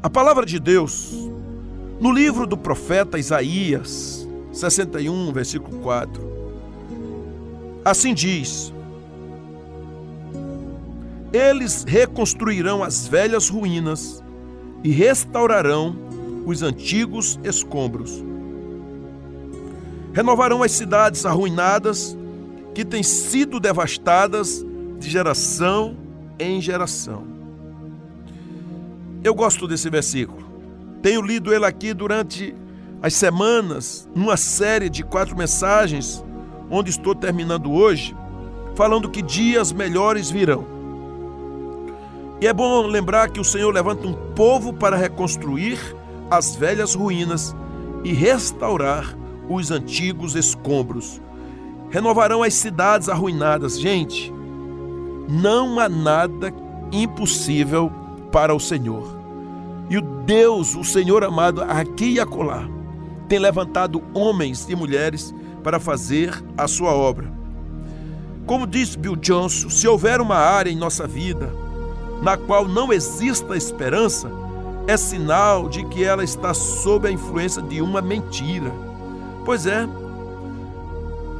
A palavra de Deus, no livro do profeta Isaías, 61, versículo 4, assim diz: Eles reconstruirão as velhas ruínas e restaurarão os antigos escombros. Renovarão as cidades arruinadas que têm sido devastadas de geração em geração. Eu gosto desse versículo. Tenho lido ele aqui durante as semanas, numa série de quatro mensagens, onde estou terminando hoje, falando que dias melhores virão. E é bom lembrar que o Senhor levanta um povo para reconstruir as velhas ruínas e restaurar os antigos escombros. Renovarão as cidades arruinadas. Gente, não há nada impossível para o Senhor. E o Deus, o Senhor amado, aqui e acolá, tem levantado homens e mulheres para fazer a sua obra. Como diz Bill Johnson, se houver uma área em nossa vida na qual não exista esperança, é sinal de que ela está sob a influência de uma mentira. Pois é.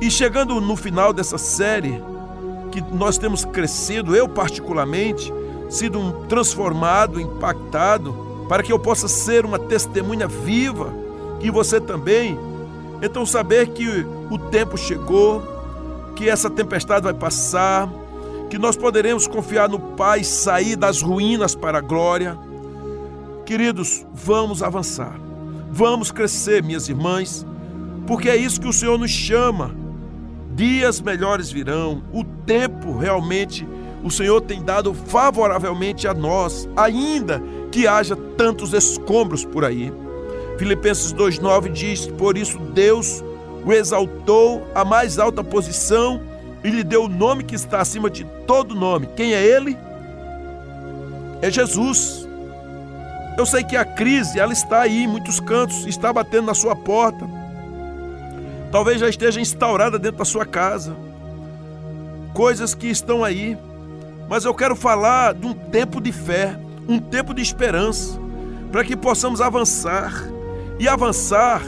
E chegando no final dessa série, que nós temos crescido, eu particularmente, sido transformado, impactado, para que eu possa ser uma testemunha viva, e você também. Então, saber que o tempo chegou, que essa tempestade vai passar, que nós poderemos confiar no Pai, sair das ruínas para a glória. Queridos, vamos avançar, vamos crescer, minhas irmãs, porque é isso que o Senhor nos chama. Dias melhores virão, o tempo realmente o Senhor tem dado favoravelmente a nós, ainda que haja tantos escombros por aí. Filipenses 2,9 diz: Por isso Deus o exaltou à mais alta posição e lhe deu o nome que está acima de todo nome. Quem é ele? É Jesus. Eu sei que a crise, ela está aí em muitos cantos, está batendo na sua porta. Talvez já esteja instaurada dentro da sua casa. Coisas que estão aí mas eu quero falar de um tempo de fé, um tempo de esperança, para que possamos avançar. E avançar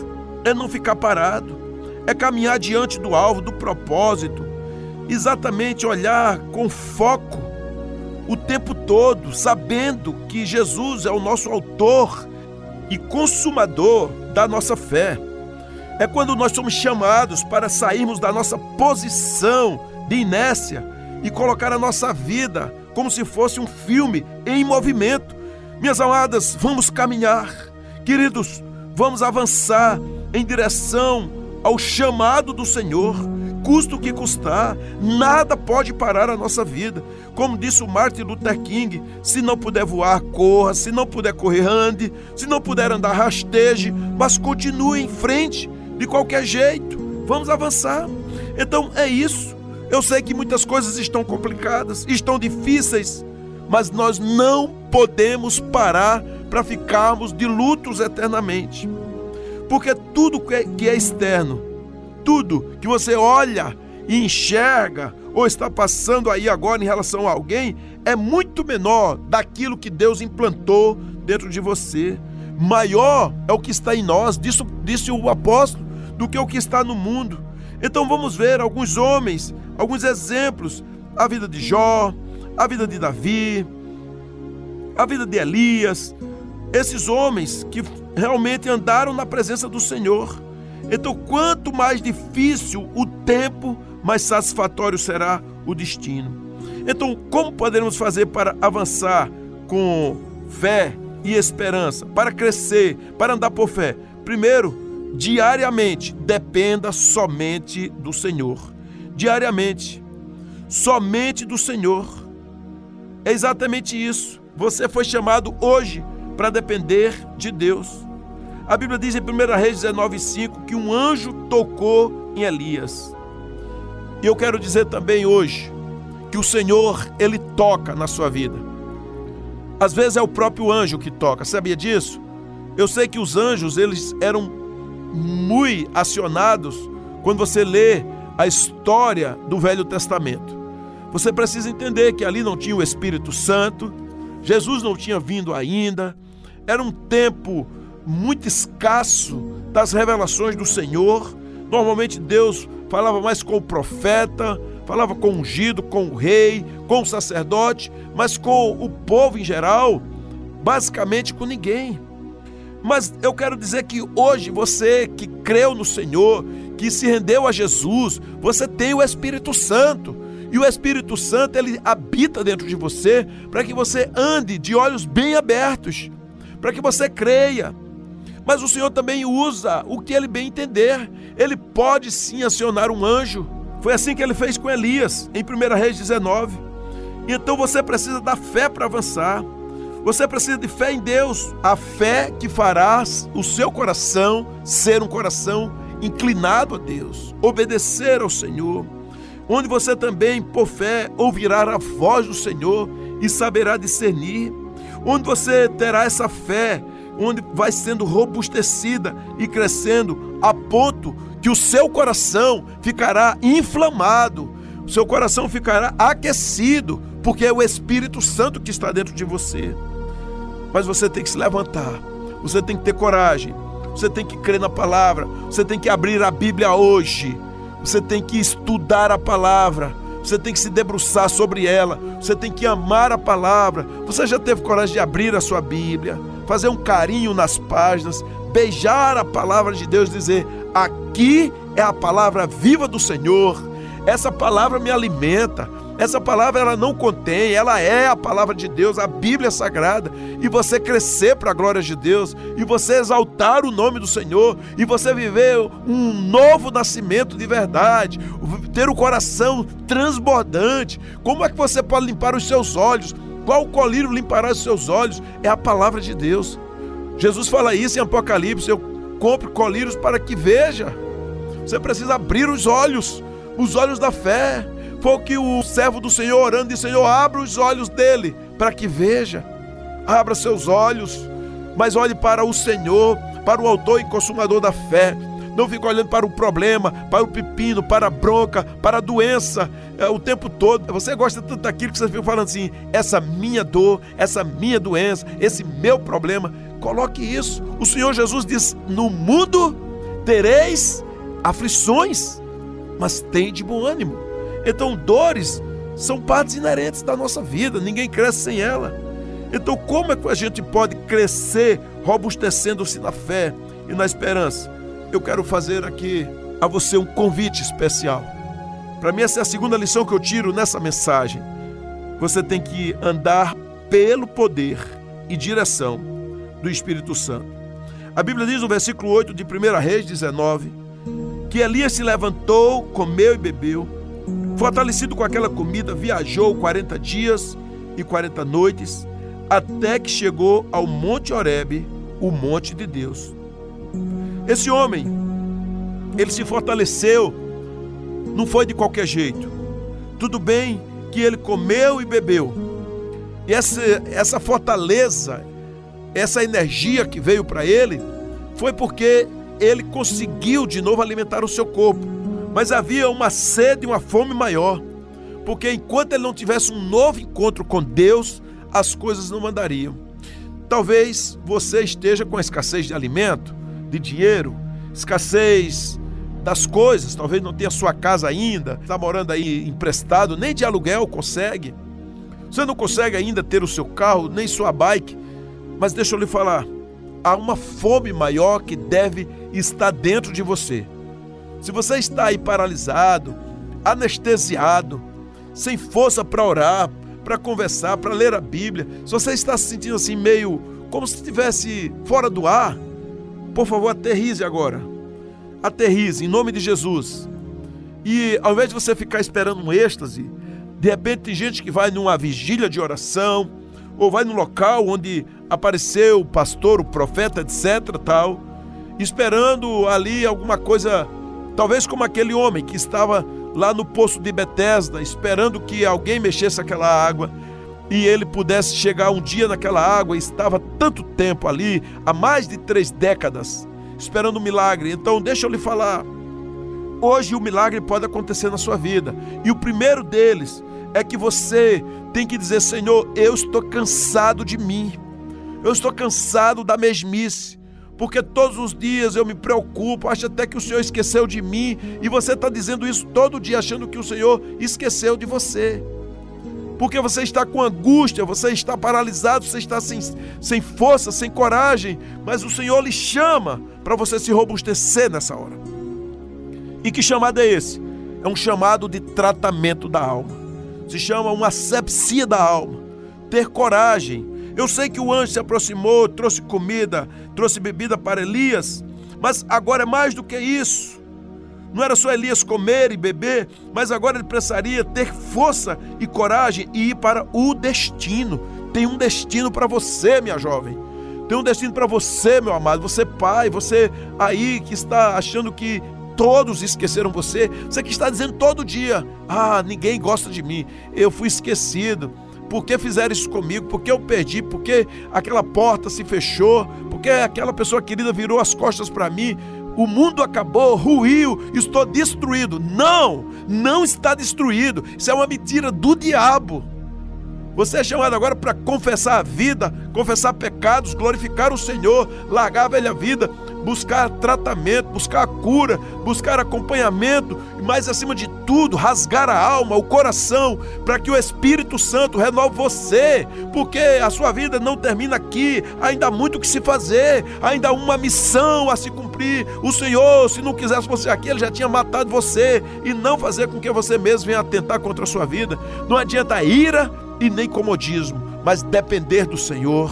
é não ficar parado, é caminhar diante do alvo, do propósito, exatamente olhar com foco o tempo todo, sabendo que Jesus é o nosso autor e consumador da nossa fé. É quando nós somos chamados para sairmos da nossa posição de inércia e colocar a nossa vida como se fosse um filme em movimento. Minhas amadas, vamos caminhar. Queridos, vamos avançar em direção ao chamado do Senhor. Custa o que custar, nada pode parar a nossa vida. Como disse o Martin Luther King: se não puder voar, corra, se não puder correr, ande, se não puder andar, rasteje, mas continue em frente, de qualquer jeito. Vamos avançar. Então é isso. Eu sei que muitas coisas estão complicadas, estão difíceis, mas nós não podemos parar para ficarmos de lutos eternamente. Porque tudo que é externo, tudo que você olha e enxerga ou está passando aí agora em relação a alguém, é muito menor daquilo que Deus implantou dentro de você. Maior é o que está em nós, disse, disse o apóstolo, do que o que está no mundo. Então vamos ver alguns homens, alguns exemplos, a vida de Jó, a vida de Davi, a vida de Elias, esses homens que realmente andaram na presença do Senhor. Então, quanto mais difícil o tempo, mais satisfatório será o destino. Então, como poderemos fazer para avançar com fé e esperança, para crescer, para andar por fé? Primeiro, diariamente, dependa somente do Senhor. Diariamente, somente do Senhor. É exatamente isso. Você foi chamado hoje para depender de Deus. A Bíblia diz em 1 Reis 19,5 que um anjo tocou em Elias. E eu quero dizer também hoje que o Senhor, ele toca na sua vida. Às vezes é o próprio anjo que toca, sabia disso? Eu sei que os anjos, eles eram muito acionados quando você lê a história do Velho Testamento. Você precisa entender que ali não tinha o Espírito Santo, Jesus não tinha vindo ainda, era um tempo muito escasso das revelações do Senhor. Normalmente Deus falava mais com o profeta, falava com o ungido, com o rei, com o sacerdote, mas com o povo em geral, basicamente com ninguém. Mas eu quero dizer que hoje você que creu no Senhor, que se rendeu a Jesus, você tem o Espírito Santo. E o Espírito Santo, ele habita dentro de você para que você ande de olhos bem abertos, para que você creia. Mas o Senhor também usa o que ele bem entender. Ele pode sim acionar um anjo. Foi assim que ele fez com Elias, em 1 Reis 19. Então você precisa da fé para avançar. Você precisa de fé em Deus, a fé que fará o seu coração ser um coração inclinado a Deus, obedecer ao Senhor, onde você também, por fé, ouvirá a voz do Senhor e saberá discernir, onde você terá essa fé, onde vai sendo robustecida e crescendo a ponto que o seu coração ficará inflamado, o seu coração ficará aquecido, porque é o Espírito Santo que está dentro de você. Mas você tem que se levantar, você tem que ter coragem, você tem que crer na palavra, você tem que abrir a Bíblia hoje, você tem que estudar a palavra, você tem que se debruçar sobre ela, você tem que amar a palavra. Você já teve coragem de abrir a sua Bíblia, fazer um carinho nas páginas, beijar a palavra de Deus, dizer: Aqui é a palavra viva do Senhor, essa palavra me alimenta, essa palavra ela não contém, ela é a palavra de Deus, a Bíblia Sagrada. E você crescer para a glória de Deus, e você exaltar o nome do Senhor, e você viver um novo nascimento de verdade, ter o coração transbordante. Como é que você pode limpar os seus olhos? Qual colírio limpará os seus olhos? É a palavra de Deus. Jesus fala isso em Apocalipse: eu compro colírios para que veja. Você precisa abrir os olhos, os olhos da fé. Foi que o servo do Senhor orando disse: Senhor, abra os olhos dele para que veja. Abra seus olhos, mas olhe para o Senhor, para o autor e consumador da fé. Não fique olhando para o problema, para o pepino, para a bronca, para a doença é, o tempo todo. Você gosta tanto daquilo que você fica falando assim: essa minha dor, essa minha doença, esse meu problema. Coloque isso. O Senhor Jesus diz: no mundo tereis aflições, mas tem de bom ânimo. Então, dores são partes inerentes da nossa vida, ninguém cresce sem ela. Então, como é que a gente pode crescer robustecendo-se na fé e na esperança? Eu quero fazer aqui a você um convite especial. Para mim, essa é a segunda lição que eu tiro nessa mensagem. Você tem que andar pelo poder e direção do Espírito Santo. A Bíblia diz no versículo 8 de 1 Reis 19 que Elias se levantou, comeu e bebeu Fortalecido com aquela comida, viajou 40 dias e 40 noites, até que chegou ao Monte Horebe, o monte de Deus. Esse homem, ele se fortaleceu, não foi de qualquer jeito. Tudo bem que ele comeu e bebeu. E essa, essa fortaleza, essa energia que veio para ele, foi porque ele conseguiu de novo alimentar o seu corpo. Mas havia uma sede e uma fome maior, porque enquanto ele não tivesse um novo encontro com Deus, as coisas não mandariam. Talvez você esteja com escassez de alimento, de dinheiro, escassez das coisas, talvez não tenha sua casa ainda, está morando aí emprestado, nem de aluguel consegue. Você não consegue ainda ter o seu carro, nem sua bike. Mas deixa eu lhe falar, há uma fome maior que deve estar dentro de você. Se você está aí paralisado, anestesiado, sem força para orar, para conversar, para ler a Bíblia, se você está se sentindo assim meio como se estivesse fora do ar, por favor, aterrize agora. Aterrize em nome de Jesus. E ao invés de você ficar esperando um êxtase, de repente tem gente que vai numa vigília de oração, ou vai num local onde apareceu o pastor, o profeta, etc, tal, esperando ali alguma coisa Talvez como aquele homem que estava lá no poço de Betesda, esperando que alguém mexesse aquela água e ele pudesse chegar um dia naquela água, e estava tanto tempo ali, há mais de três décadas, esperando um milagre. Então, deixa eu lhe falar. Hoje o milagre pode acontecer na sua vida, e o primeiro deles é que você tem que dizer: Senhor, eu estou cansado de mim. Eu estou cansado da mesmice porque todos os dias eu me preocupo, acho até que o Senhor esqueceu de mim, e você está dizendo isso todo dia, achando que o Senhor esqueceu de você. Porque você está com angústia, você está paralisado, você está sem, sem força, sem coragem, mas o Senhor lhe chama para você se robustecer nessa hora. E que chamado é esse? É um chamado de tratamento da alma. Se chama uma asepsia da alma. Ter coragem, eu sei que o anjo se aproximou, trouxe comida, trouxe bebida para Elias, mas agora é mais do que isso. Não era só Elias comer e beber, mas agora ele precisaria ter força e coragem e ir para o destino. Tem um destino para você, minha jovem. Tem um destino para você, meu amado. Você, pai, você aí que está achando que todos esqueceram você. Você que está dizendo todo dia: Ah, ninguém gosta de mim. Eu fui esquecido. Por que fizeram isso comigo? Por que eu perdi? Por que aquela porta se fechou? Por que aquela pessoa querida virou as costas para mim? O mundo acabou, ruiu, estou destruído. Não, não está destruído. Isso é uma mentira do diabo. Você é chamado agora para confessar a vida, confessar pecados, glorificar o Senhor, largar a velha vida, buscar tratamento, buscar cura, buscar acompanhamento e, mais acima de tudo, rasgar a alma, o coração, para que o Espírito Santo renove você, porque a sua vida não termina aqui, ainda há muito que se fazer, ainda há uma missão a se cumprir. O Senhor, se não quisesse você aqui, ele já tinha matado você e não fazer com que você mesmo venha atentar contra a sua vida. Não adianta ira e nem comodismo, mas depender do Senhor.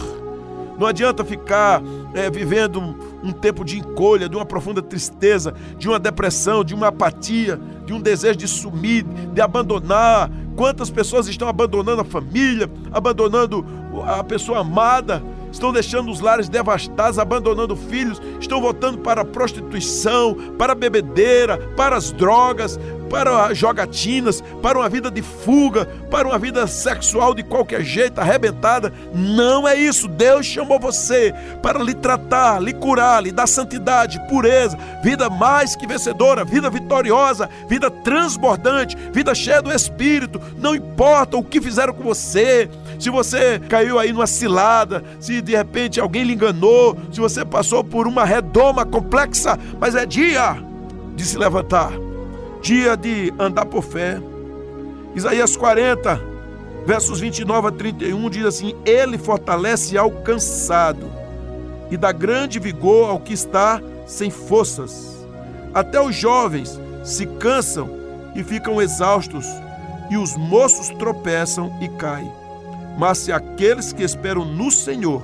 Não adianta ficar é, vivendo um, tempo de encolha, de uma profunda tristeza, de uma depressão, de uma apatia, de um desejo de sumir, de abandonar. Quantas pessoas estão abandonando a família, abandonando a pessoa amada, estão deixando os lares devastados, abandonando filhos, estão voltando para a prostituição, para a bebedeira, para as drogas, para jogatinas, para uma vida de fuga, para uma vida sexual de qualquer jeito, arrebentada. Não é isso. Deus chamou você para lhe tratar, lhe curar, lhe dar santidade, pureza, vida mais que vencedora, vida vitoriosa, vida transbordante, vida cheia do Espírito. Não importa o que fizeram com você, se você caiu aí numa cilada, se de repente alguém lhe enganou, se você passou por uma redoma complexa, mas é dia de se levantar dia de andar por fé. Isaías 40, versos 29 a 31 diz assim: Ele fortalece ao cansado e dá grande vigor ao que está sem forças. Até os jovens se cansam e ficam exaustos, e os moços tropeçam e caem. Mas se aqueles que esperam no Senhor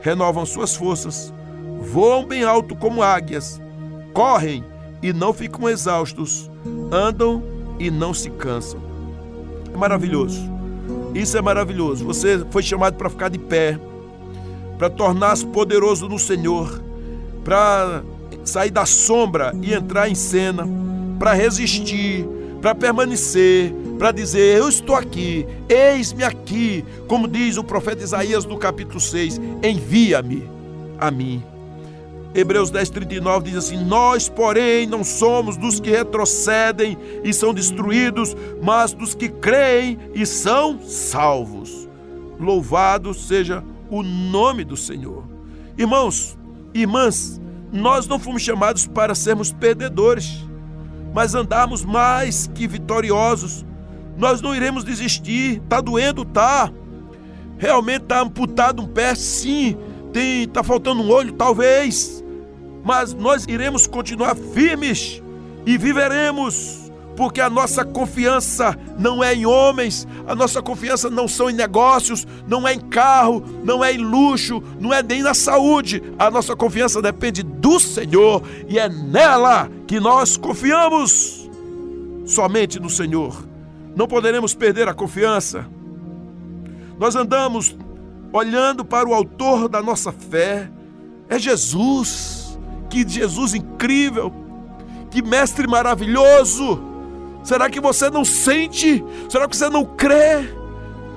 renovam suas forças, voam bem alto como águias, correm e não ficam exaustos, andam e não se cansam. É maravilhoso. Isso é maravilhoso. Você foi chamado para ficar de pé, para tornar-se poderoso no Senhor, para sair da sombra e entrar em cena, para resistir, para permanecer, para dizer: Eu estou aqui, eis-me aqui, como diz o profeta Isaías no capítulo 6, envia-me a mim. Hebreus 10, 39 diz assim: Nós, porém, não somos dos que retrocedem e são destruídos, mas dos que creem e são salvos. Louvado seja o nome do Senhor. Irmãos, irmãs, nós não fomos chamados para sermos perdedores, mas andarmos mais que vitoriosos. Nós não iremos desistir. Tá doendo, tá? Realmente tá amputado um pé, sim. Tem, tá faltando um olho, talvez mas nós iremos continuar firmes e viveremos, porque a nossa confiança não é em homens, a nossa confiança não são em negócios, não é em carro, não é em luxo, não é nem na saúde. A nossa confiança depende do Senhor e é nela que nós confiamos. Somente no Senhor. Não poderemos perder a confiança. Nós andamos olhando para o autor da nossa fé, é Jesus que Jesus incrível, que mestre maravilhoso. Será que você não sente? Será que você não crê?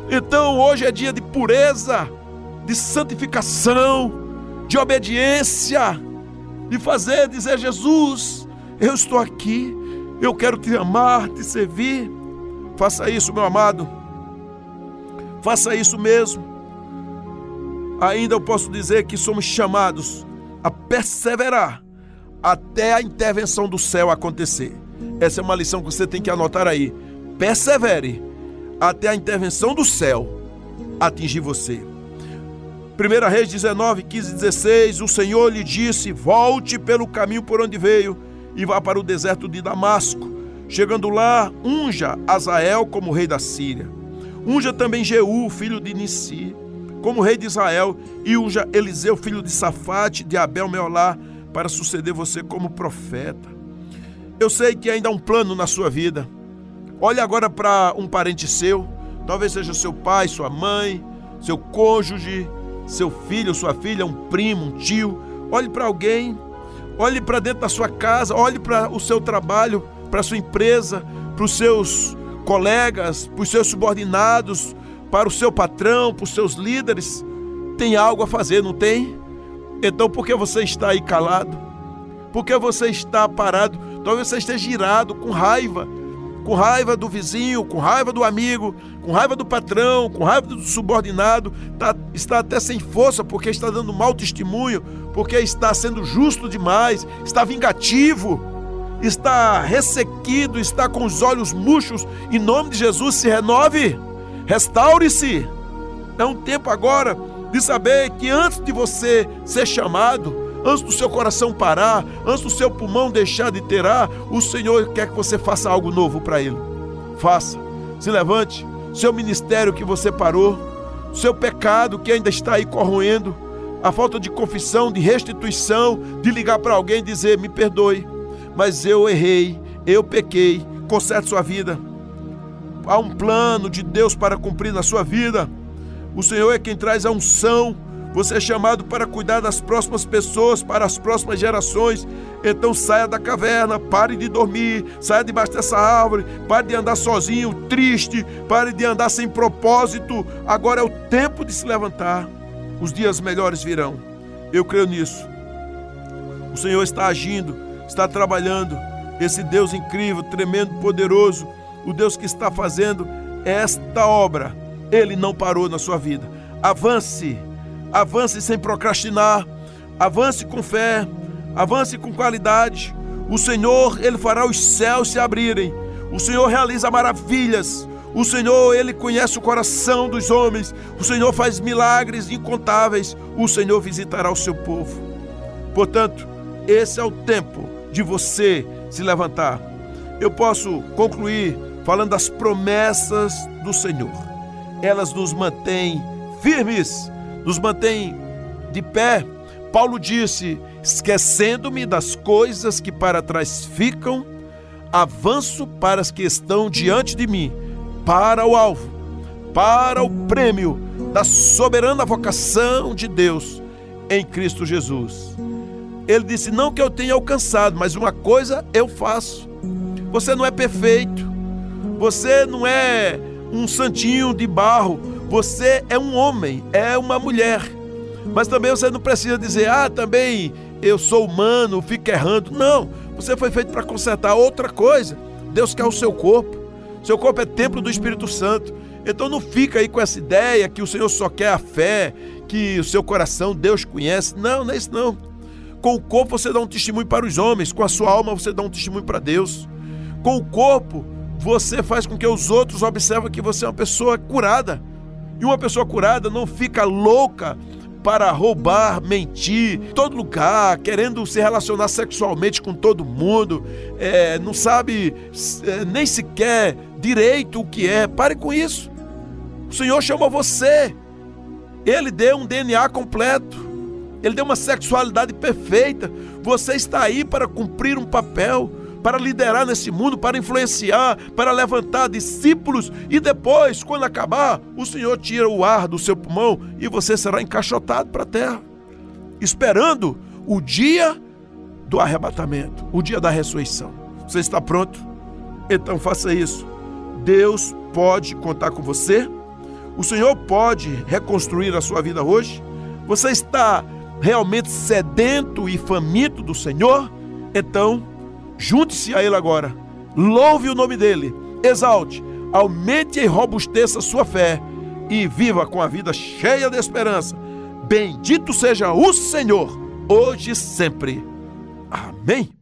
Então hoje é dia de pureza, de santificação, de obediência, de fazer, dizer: Jesus, eu estou aqui, eu quero te amar, te servir. Faça isso, meu amado. Faça isso mesmo. ainda eu posso dizer que somos chamados a perseverar até a intervenção do céu acontecer. Essa é uma lição que você tem que anotar aí. Persevere até a intervenção do céu atingir você. 1 Reis 19, 15 e 16: O Senhor lhe disse: Volte pelo caminho por onde veio e vá para o deserto de Damasco. Chegando lá, unja Azael como rei da Síria. Unja também Jeú, filho de Nissi, como rei de Israel, e unja Eliseu, filho de Safate, de Abel Meolá, para suceder você como profeta. Eu sei que ainda há um plano na sua vida. Olhe agora para um parente seu, talvez seja seu pai, sua mãe, seu cônjuge, seu filho, sua filha, um primo, um tio. Olhe para alguém, olhe para dentro da sua casa, olhe para o seu trabalho, para a sua empresa, para os seus colegas, para os seus subordinados, para o seu patrão, para os seus líderes. Tem algo a fazer, não tem? Então por que você está aí calado? Por que você está parado? Talvez você esteja girado, com raiva, com raiva do vizinho, com raiva do amigo, com raiva do patrão, com raiva do subordinado, tá, está até sem força porque está dando mau testemunho, porque está sendo justo demais, está vingativo, está ressequido, está com os olhos murchos. Em nome de Jesus, se renove, restaure-se. É um tempo agora de saber que antes de você ser chamado, antes do seu coração parar, antes do seu pulmão deixar de ter ar, o Senhor quer que você faça algo novo para Ele. Faça, se levante, seu ministério que você parou, seu pecado que ainda está aí corroendo, a falta de confissão, de restituição, de ligar para alguém e dizer: me perdoe, mas eu errei, eu pequei, conserte sua vida. Há um plano de Deus para cumprir na sua vida. O Senhor é quem traz a unção você é chamado para cuidar das próximas pessoas, para as próximas gerações. Então saia da caverna, pare de dormir, saia debaixo dessa árvore, pare de andar sozinho, triste, pare de andar sem propósito. Agora é o tempo de se levantar. Os dias melhores virão. Eu creio nisso. O Senhor está agindo, está trabalhando. Esse Deus incrível, tremendo, poderoso, o Deus que está fazendo esta obra, ele não parou na sua vida. Avance avance sem procrastinar, avance com fé, avance com qualidade. O Senhor, ele fará os céus se abrirem. O Senhor realiza maravilhas. O Senhor, ele conhece o coração dos homens. O Senhor faz milagres incontáveis. O Senhor visitará o seu povo. Portanto, esse é o tempo de você se levantar. Eu posso concluir falando das promessas do Senhor. Elas nos mantêm firmes nos mantém de pé. Paulo disse: esquecendo-me das coisas que para trás ficam, avanço para as que estão diante de mim, para o alvo, para o prêmio da soberana vocação de Deus em Cristo Jesus. Ele disse: Não que eu tenha alcançado, mas uma coisa eu faço. Você não é perfeito, você não é um santinho de barro, você é um homem, é uma mulher. Mas também você não precisa dizer, ah, também eu sou humano, fico errando. Não, você foi feito para consertar outra coisa. Deus quer o seu corpo. Seu corpo é templo do Espírito Santo. Então não fica aí com essa ideia que o Senhor só quer a fé, que o seu coração Deus conhece. Não, não é isso não. Com o corpo você dá um testemunho para os homens, com a sua alma você dá um testemunho para Deus. Com o corpo você faz com que os outros observem que você é uma pessoa curada. E uma pessoa curada não fica louca para roubar, mentir, todo lugar, querendo se relacionar sexualmente com todo mundo, é, não sabe é, nem sequer direito o que é. Pare com isso. O Senhor chamou você. Ele deu um DNA completo. Ele deu uma sexualidade perfeita. Você está aí para cumprir um papel para liderar nesse mundo, para influenciar, para levantar discípulos e depois, quando acabar, o Senhor tira o ar do seu pulmão e você será encaixotado para a terra, esperando o dia do arrebatamento, o dia da ressurreição. Você está pronto? Então faça isso. Deus pode contar com você. O Senhor pode reconstruir a sua vida hoje. Você está realmente sedento e faminto do Senhor? Então, Junte-se a Ele agora. Louve o nome dEle. Exalte, aumente e robusteça sua fé e viva com a vida cheia de esperança. Bendito seja o Senhor, hoje e sempre. Amém.